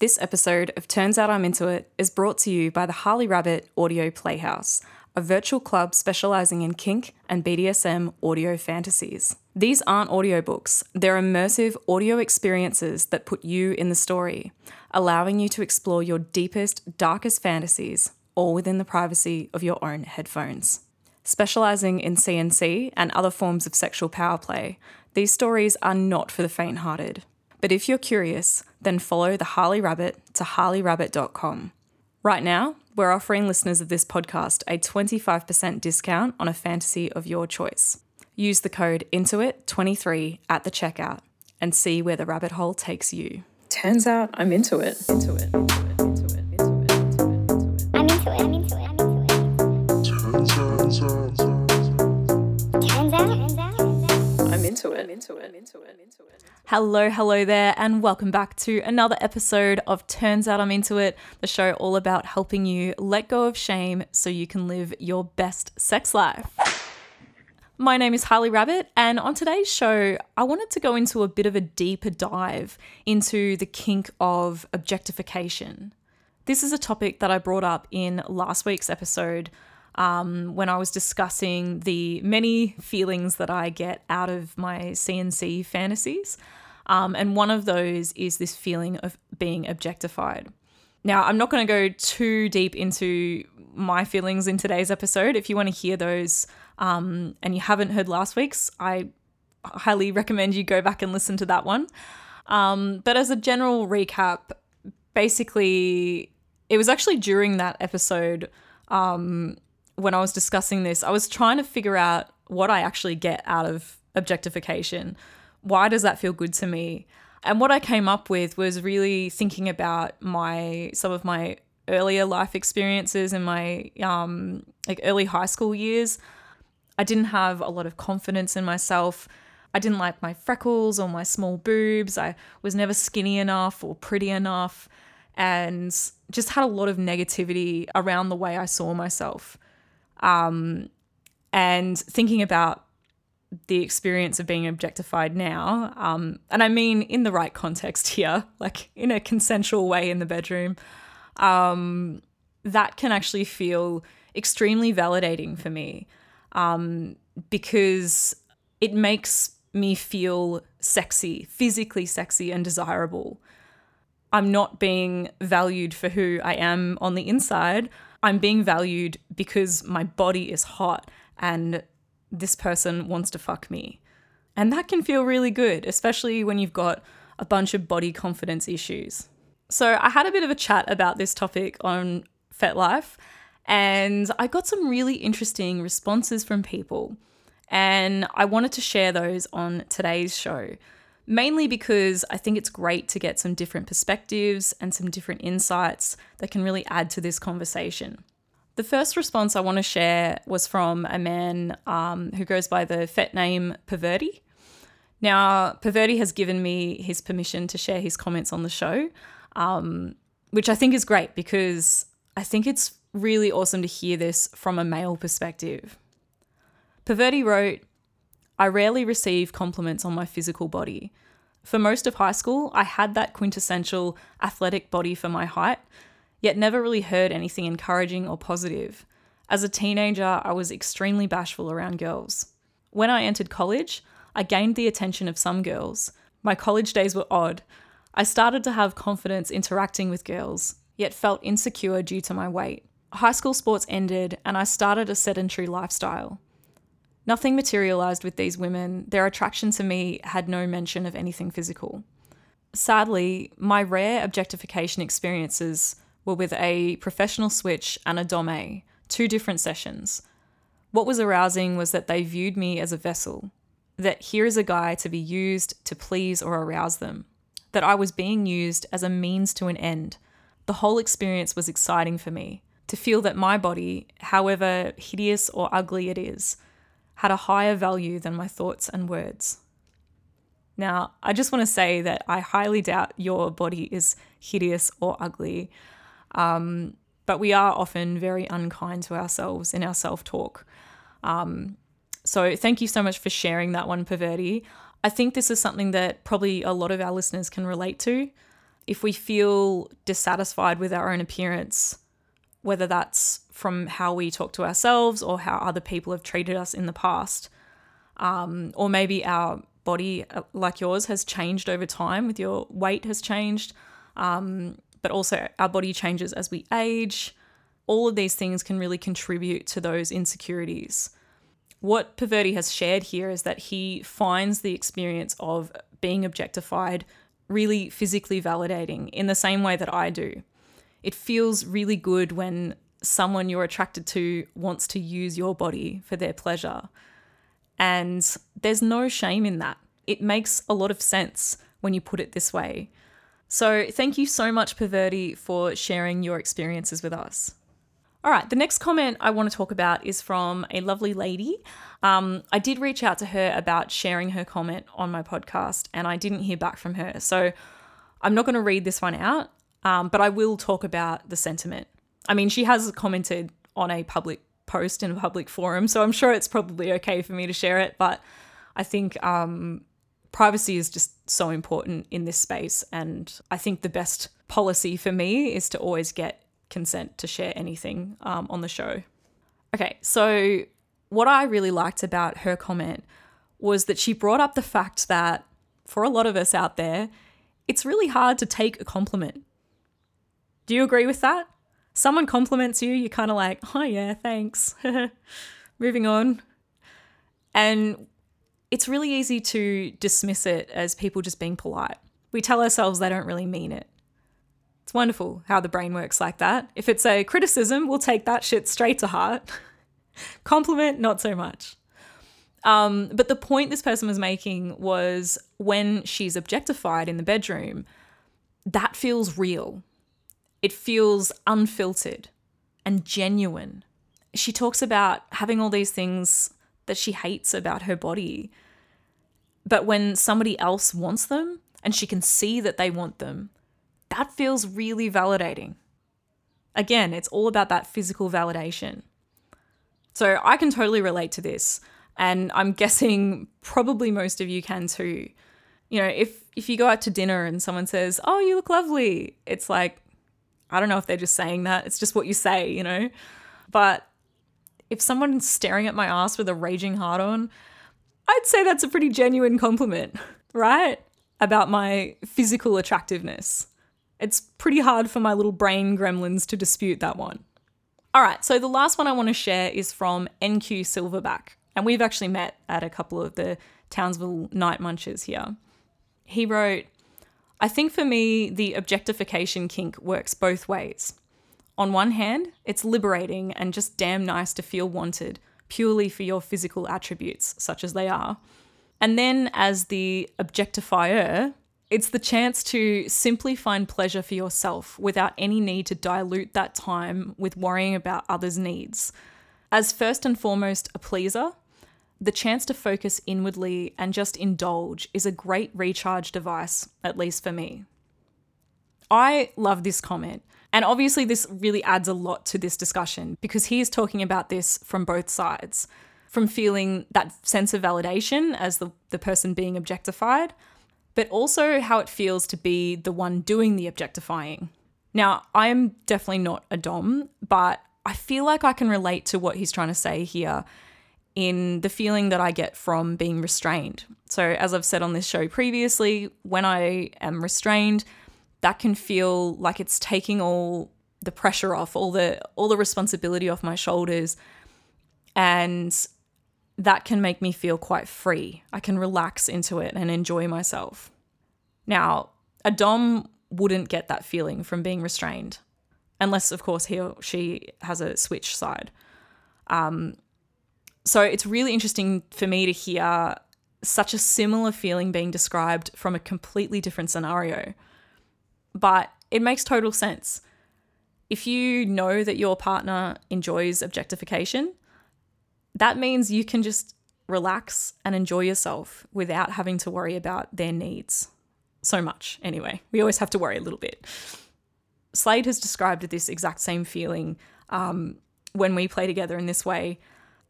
This episode of Turns Out I'm Into It is brought to you by the Harley Rabbit Audio Playhouse, a virtual club specializing in kink and BDSM audio fantasies. These aren't audiobooks, they're immersive audio experiences that put you in the story, allowing you to explore your deepest, darkest fantasies, all within the privacy of your own headphones. Specializing in CNC and other forms of sexual power play, these stories are not for the faint hearted. But if you're curious, then follow the Harley Rabbit to harleyrabbit.com. Right now, we're offering listeners of this podcast a 25% discount on a fantasy of your choice. Use the code INTOIT23 at the checkout and see where the rabbit hole takes you. Turns out I'm into it. Into it. Into it. Into it. I'm into it. I'm into it. I'm into it. Turns out, turns out, turns out. Turns out. I'm into it. I'm into it. I'm into it. Into it. Hello, hello there, and welcome back to another episode of Turns Out I'm Into It, the show all about helping you let go of shame so you can live your best sex life. My name is Harley Rabbit, and on today's show, I wanted to go into a bit of a deeper dive into the kink of objectification. This is a topic that I brought up in last week's episode um, when I was discussing the many feelings that I get out of my CNC fantasies. Um, and one of those is this feeling of being objectified. Now, I'm not going to go too deep into my feelings in today's episode. If you want to hear those um, and you haven't heard last week's, I highly recommend you go back and listen to that one. Um, but as a general recap, basically, it was actually during that episode um, when I was discussing this, I was trying to figure out what I actually get out of objectification. Why does that feel good to me? And what I came up with was really thinking about my some of my earlier life experiences in my um, like early high school years. I didn't have a lot of confidence in myself. I didn't like my freckles or my small boobs. I was never skinny enough or pretty enough and just had a lot of negativity around the way I saw myself. Um, and thinking about the experience of being objectified now, um, and I mean in the right context here, like in a consensual way in the bedroom, um, that can actually feel extremely validating for me um, because it makes me feel sexy, physically sexy and desirable. I'm not being valued for who I am on the inside. I'm being valued because my body is hot and this person wants to fuck me. And that can feel really good, especially when you've got a bunch of body confidence issues. So I had a bit of a chat about this topic on FetLife and I got some really interesting responses from people. And I wanted to share those on today's show mainly because I think it's great to get some different perspectives and some different insights that can really add to this conversation. The first response I want to share was from a man um, who goes by the fet name Perverti. Now, Perverti has given me his permission to share his comments on the show, um, which I think is great because I think it's really awesome to hear this from a male perspective. Perverti wrote, I rarely receive compliments on my physical body. For most of high school, I had that quintessential athletic body for my height, yet never really heard anything encouraging or positive. As a teenager, I was extremely bashful around girls. When I entered college, I gained the attention of some girls. My college days were odd. I started to have confidence interacting with girls, yet felt insecure due to my weight. High school sports ended, and I started a sedentary lifestyle. Nothing materialized with these women. Their attraction to me had no mention of anything physical. Sadly, my rare objectification experiences were with a professional switch and a dome, two different sessions. What was arousing was that they viewed me as a vessel, that here is a guy to be used to please or arouse them, that I was being used as a means to an end. The whole experience was exciting for me to feel that my body, however hideous or ugly it is, had a higher value than my thoughts and words. Now, I just want to say that I highly doubt your body is hideous or ugly, um, but we are often very unkind to ourselves in our self talk. Um, so, thank you so much for sharing that one, Perverti. I think this is something that probably a lot of our listeners can relate to. if we feel dissatisfied with our own appearance, whether that's from how we talk to ourselves or how other people have treated us in the past, um, or maybe our body, uh, like yours, has changed over time with your weight has changed, um, but also our body changes as we age. All of these things can really contribute to those insecurities. What Perverti has shared here is that he finds the experience of being objectified really physically validating in the same way that I do. It feels really good when someone you're attracted to wants to use your body for their pleasure. And there's no shame in that. It makes a lot of sense when you put it this way. So, thank you so much, Perverti, for sharing your experiences with us. All right, the next comment I want to talk about is from a lovely lady. Um, I did reach out to her about sharing her comment on my podcast, and I didn't hear back from her. So I'm not going to read this one out, um, but I will talk about the sentiment. I mean, she has commented on a public post in a public forum, so I'm sure it's probably okay for me to share it, but I think um, privacy is just so important in this space. And I think the best policy for me is to always get consent to share anything um, on the show. Okay, so what I really liked about her comment was that she brought up the fact that for a lot of us out there, it's really hard to take a compliment. Do you agree with that? Someone compliments you, you're kind of like, oh yeah, thanks. Moving on. And it's really easy to dismiss it as people just being polite. We tell ourselves they don't really mean it. It's wonderful how the brain works like that. If it's a criticism, we'll take that shit straight to heart. Compliment, not so much. Um, but the point this person was making was when she's objectified in the bedroom, that feels real. It feels unfiltered and genuine. She talks about having all these things that she hates about her body. But when somebody else wants them and she can see that they want them, that feels really validating. Again, it's all about that physical validation. So I can totally relate to this, and I'm guessing probably most of you can too. You know, if if you go out to dinner and someone says, "Oh, you look lovely," it's like I don't know if they're just saying that. It's just what you say, you know. But if someone's staring at my ass with a raging heart on, I'd say that's a pretty genuine compliment, right? About my physical attractiveness. It's pretty hard for my little brain gremlins to dispute that one. All right, so the last one I want to share is from NQ Silverback, and we've actually met at a couple of the Townsville night munches here. He wrote, I think for me, the objectification kink works both ways. On one hand, it's liberating and just damn nice to feel wanted purely for your physical attributes, such as they are. And then, as the objectifier, it's the chance to simply find pleasure for yourself without any need to dilute that time with worrying about others' needs. As first and foremost a pleaser, the chance to focus inwardly and just indulge is a great recharge device, at least for me. I love this comment. And obviously, this really adds a lot to this discussion because he is talking about this from both sides from feeling that sense of validation as the, the person being objectified, but also how it feels to be the one doing the objectifying. Now, I am definitely not a Dom, but I feel like I can relate to what he's trying to say here in the feeling that I get from being restrained. So, as I've said on this show previously, when I am restrained, that can feel like it's taking all the pressure off, all the all the responsibility off my shoulders. And that can make me feel quite free. I can relax into it and enjoy myself. Now, a Dom wouldn't get that feeling from being restrained, unless, of course, he or she has a switch side. Um, so it's really interesting for me to hear such a similar feeling being described from a completely different scenario. But it makes total sense. If you know that your partner enjoys objectification, that means you can just relax and enjoy yourself without having to worry about their needs so much. Anyway, we always have to worry a little bit. Slade has described this exact same feeling um, when we play together in this way.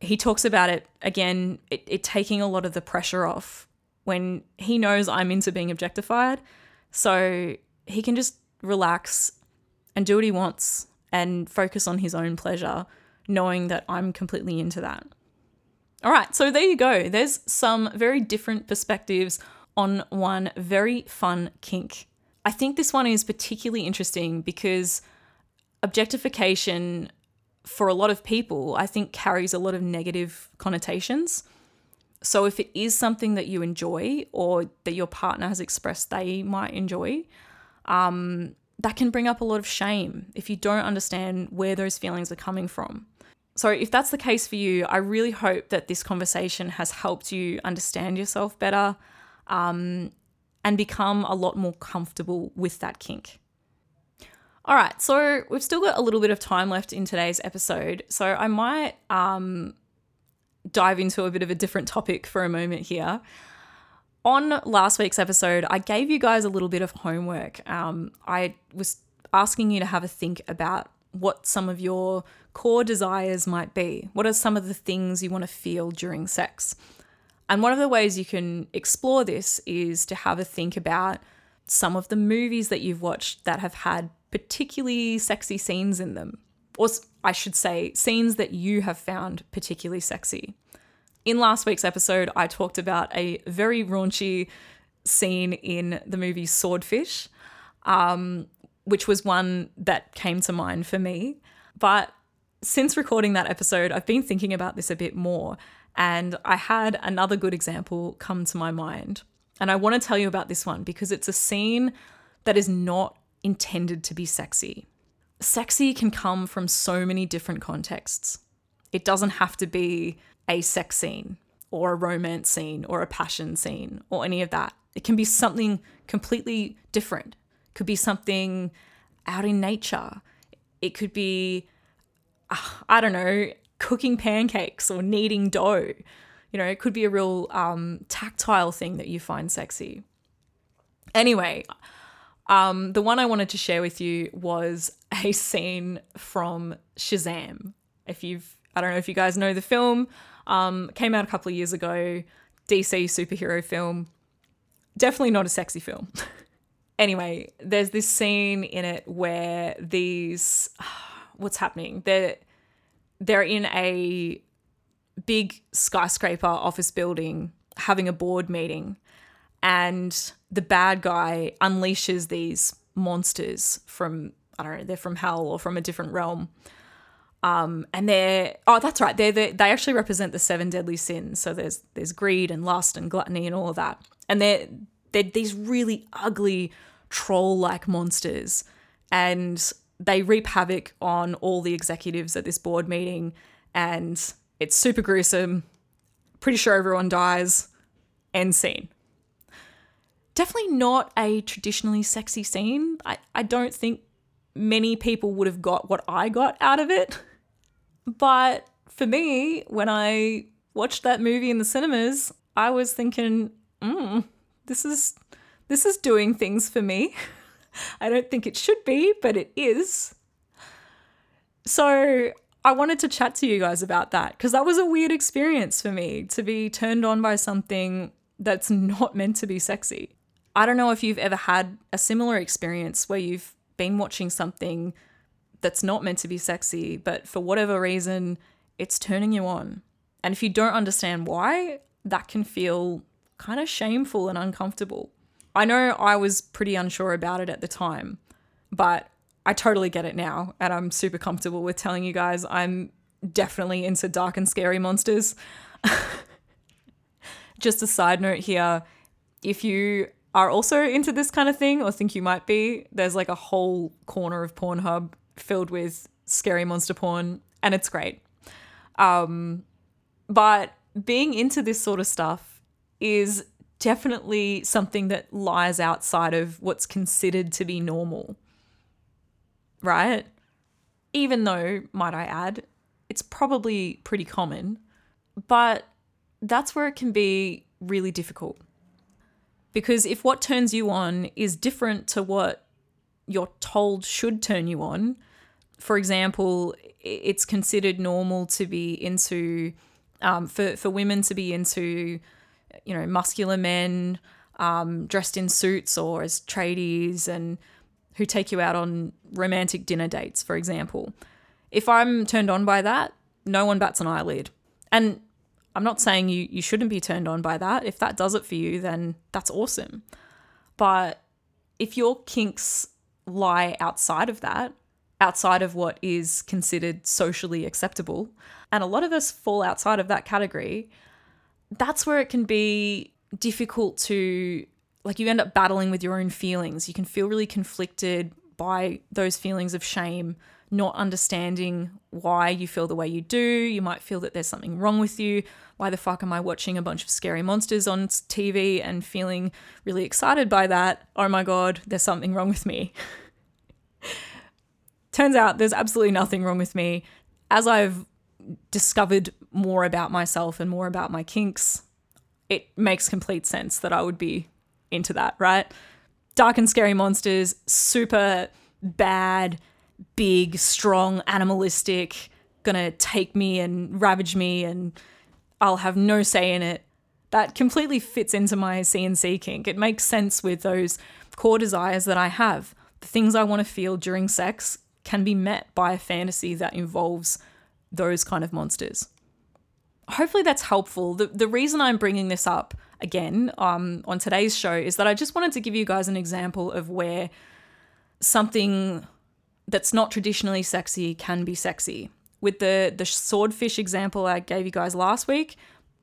He talks about it again, it, it taking a lot of the pressure off when he knows I'm into being objectified. So he can just relax and do what he wants and focus on his own pleasure, knowing that I'm completely into that. All right, so there you go. There's some very different perspectives on one very fun kink. I think this one is particularly interesting because objectification for a lot of people, I think carries a lot of negative connotations. So if it is something that you enjoy or that your partner has expressed they might enjoy, um, that can bring up a lot of shame if you don't understand where those feelings are coming from. So, if that's the case for you, I really hope that this conversation has helped you understand yourself better um, and become a lot more comfortable with that kink. All right, so we've still got a little bit of time left in today's episode, so I might um, dive into a bit of a different topic for a moment here. On last week's episode, I gave you guys a little bit of homework. Um, I was asking you to have a think about what some of your core desires might be. What are some of the things you want to feel during sex? And one of the ways you can explore this is to have a think about some of the movies that you've watched that have had particularly sexy scenes in them. Or I should say, scenes that you have found particularly sexy. In last week's episode, I talked about a very raunchy scene in the movie Swordfish, um, which was one that came to mind for me. But since recording that episode, I've been thinking about this a bit more, and I had another good example come to my mind. And I want to tell you about this one because it's a scene that is not intended to be sexy. Sexy can come from so many different contexts. It doesn't have to be a sex scene or a romance scene or a passion scene or any of that. It can be something completely different. It could be something out in nature. It could be, ah, I don't know, cooking pancakes or kneading dough. You know, it could be a real um, tactile thing that you find sexy. Anyway, um, the one I wanted to share with you was a scene from Shazam. If you've, I don't know if you guys know the film, um, came out a couple of years ago, DC superhero film. Definitely not a sexy film. anyway, there's this scene in it where these, what's happening? They're they're in a big skyscraper office building having a board meeting and the bad guy unleashes these monsters from I don't know, they're from hell or from a different realm. Um, and they're oh, that's right. They they actually represent the seven deadly sins. So there's there's greed and lust and gluttony and all of that. And they're they're these really ugly troll-like monsters, and they reap havoc on all the executives at this board meeting. And it's super gruesome. Pretty sure everyone dies. End scene definitely not a traditionally sexy scene. I, I don't think many people would have got what I got out of it. But for me, when I watched that movie in the cinemas, I was thinking, mm, this is this is doing things for me. I don't think it should be, but it is. So I wanted to chat to you guys about that because that was a weird experience for me to be turned on by something that's not meant to be sexy. I don't know if you've ever had a similar experience where you've been watching something that's not meant to be sexy, but for whatever reason, it's turning you on. And if you don't understand why, that can feel kind of shameful and uncomfortable. I know I was pretty unsure about it at the time, but I totally get it now. And I'm super comfortable with telling you guys I'm definitely into dark and scary monsters. Just a side note here if you are also into this kind of thing or think you might be, there's like a whole corner of Pornhub filled with scary monster porn, and it's great. Um, but being into this sort of stuff is definitely something that lies outside of what's considered to be normal. Right? Even though, might I add, it's probably pretty common, but that's where it can be really difficult because if what turns you on is different to what you're told should turn you on, for example, it's considered normal to be into, um, for, for women to be into, you know, muscular men um, dressed in suits or as tradies and who take you out on romantic dinner dates, for example. If I'm turned on by that, no one bats an eyelid. And I'm not saying you you shouldn't be turned on by that. If that does it for you, then that's awesome. But if your kinks lie outside of that, outside of what is considered socially acceptable, and a lot of us fall outside of that category, that's where it can be difficult to like you end up battling with your own feelings. You can feel really conflicted by those feelings of shame, not understanding why you feel the way you do. You might feel that there's something wrong with you. Why the fuck am I watching a bunch of scary monsters on TV and feeling really excited by that? Oh my god, there's something wrong with me. Turns out there's absolutely nothing wrong with me. As I've discovered more about myself and more about my kinks, it makes complete sense that I would be into that, right? Dark and scary monsters, super bad, big, strong, animalistic, gonna take me and ravage me, and I'll have no say in it. That completely fits into my CNC kink. It makes sense with those core desires that I have. The things I want to feel during sex can be met by a fantasy that involves those kind of monsters. Hopefully that's helpful. The, the reason I'm bringing this up again um, on today's show is that I just wanted to give you guys an example of where something that's not traditionally sexy can be sexy. With the the swordfish example I gave you guys last week,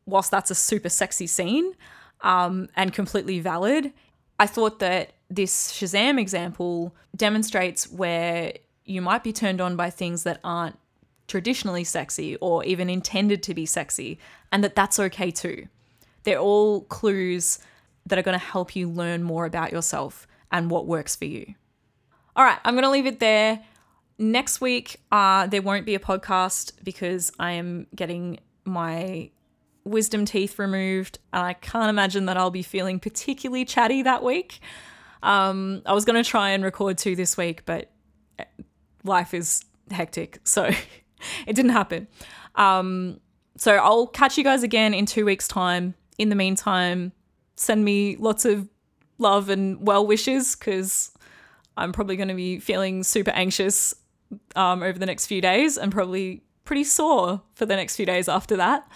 whilst that's a super sexy scene um, and completely valid, I thought that this Shazam example demonstrates where you might be turned on by things that aren't traditionally sexy or even intended to be sexy, and that that's okay too. They're all clues that are going to help you learn more about yourself and what works for you. All right, I'm going to leave it there. Next week, uh, there won't be a podcast because I am getting my wisdom teeth removed, and I can't imagine that I'll be feeling particularly chatty that week. Um, I was going to try and record two this week, but eh, life is hectic, so it didn't happen. Um, so I'll catch you guys again in two weeks' time in the meantime, send me lots of love and well wishes because I'm probably going to be feeling super anxious um, over the next few days and probably pretty sore for the next few days after that.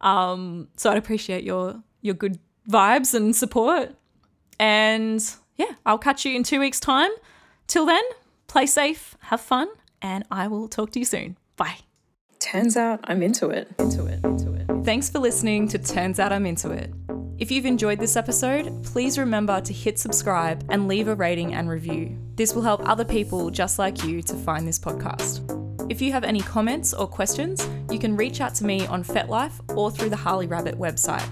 Um, so I'd appreciate your your good vibes and support. And yeah, I'll catch you in two weeks' time. Till then, play safe, have fun, and I will talk to you soon. Bye. Turns out I'm into it. Into it. Into it. Thanks for listening to Turns Out I'm Into It. If you've enjoyed this episode, please remember to hit subscribe and leave a rating and review. This will help other people just like you to find this podcast. If you have any comments or questions, you can reach out to me on FetLife or through the Harley Rabbit website.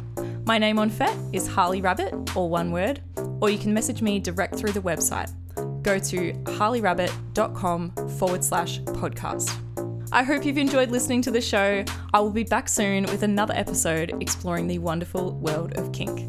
My name on Fet is Harley Rabbit, or one word, or you can message me direct through the website. Go to harleyrabbit.com forward slash podcast. I hope you've enjoyed listening to the show. I will be back soon with another episode exploring the wonderful world of kink.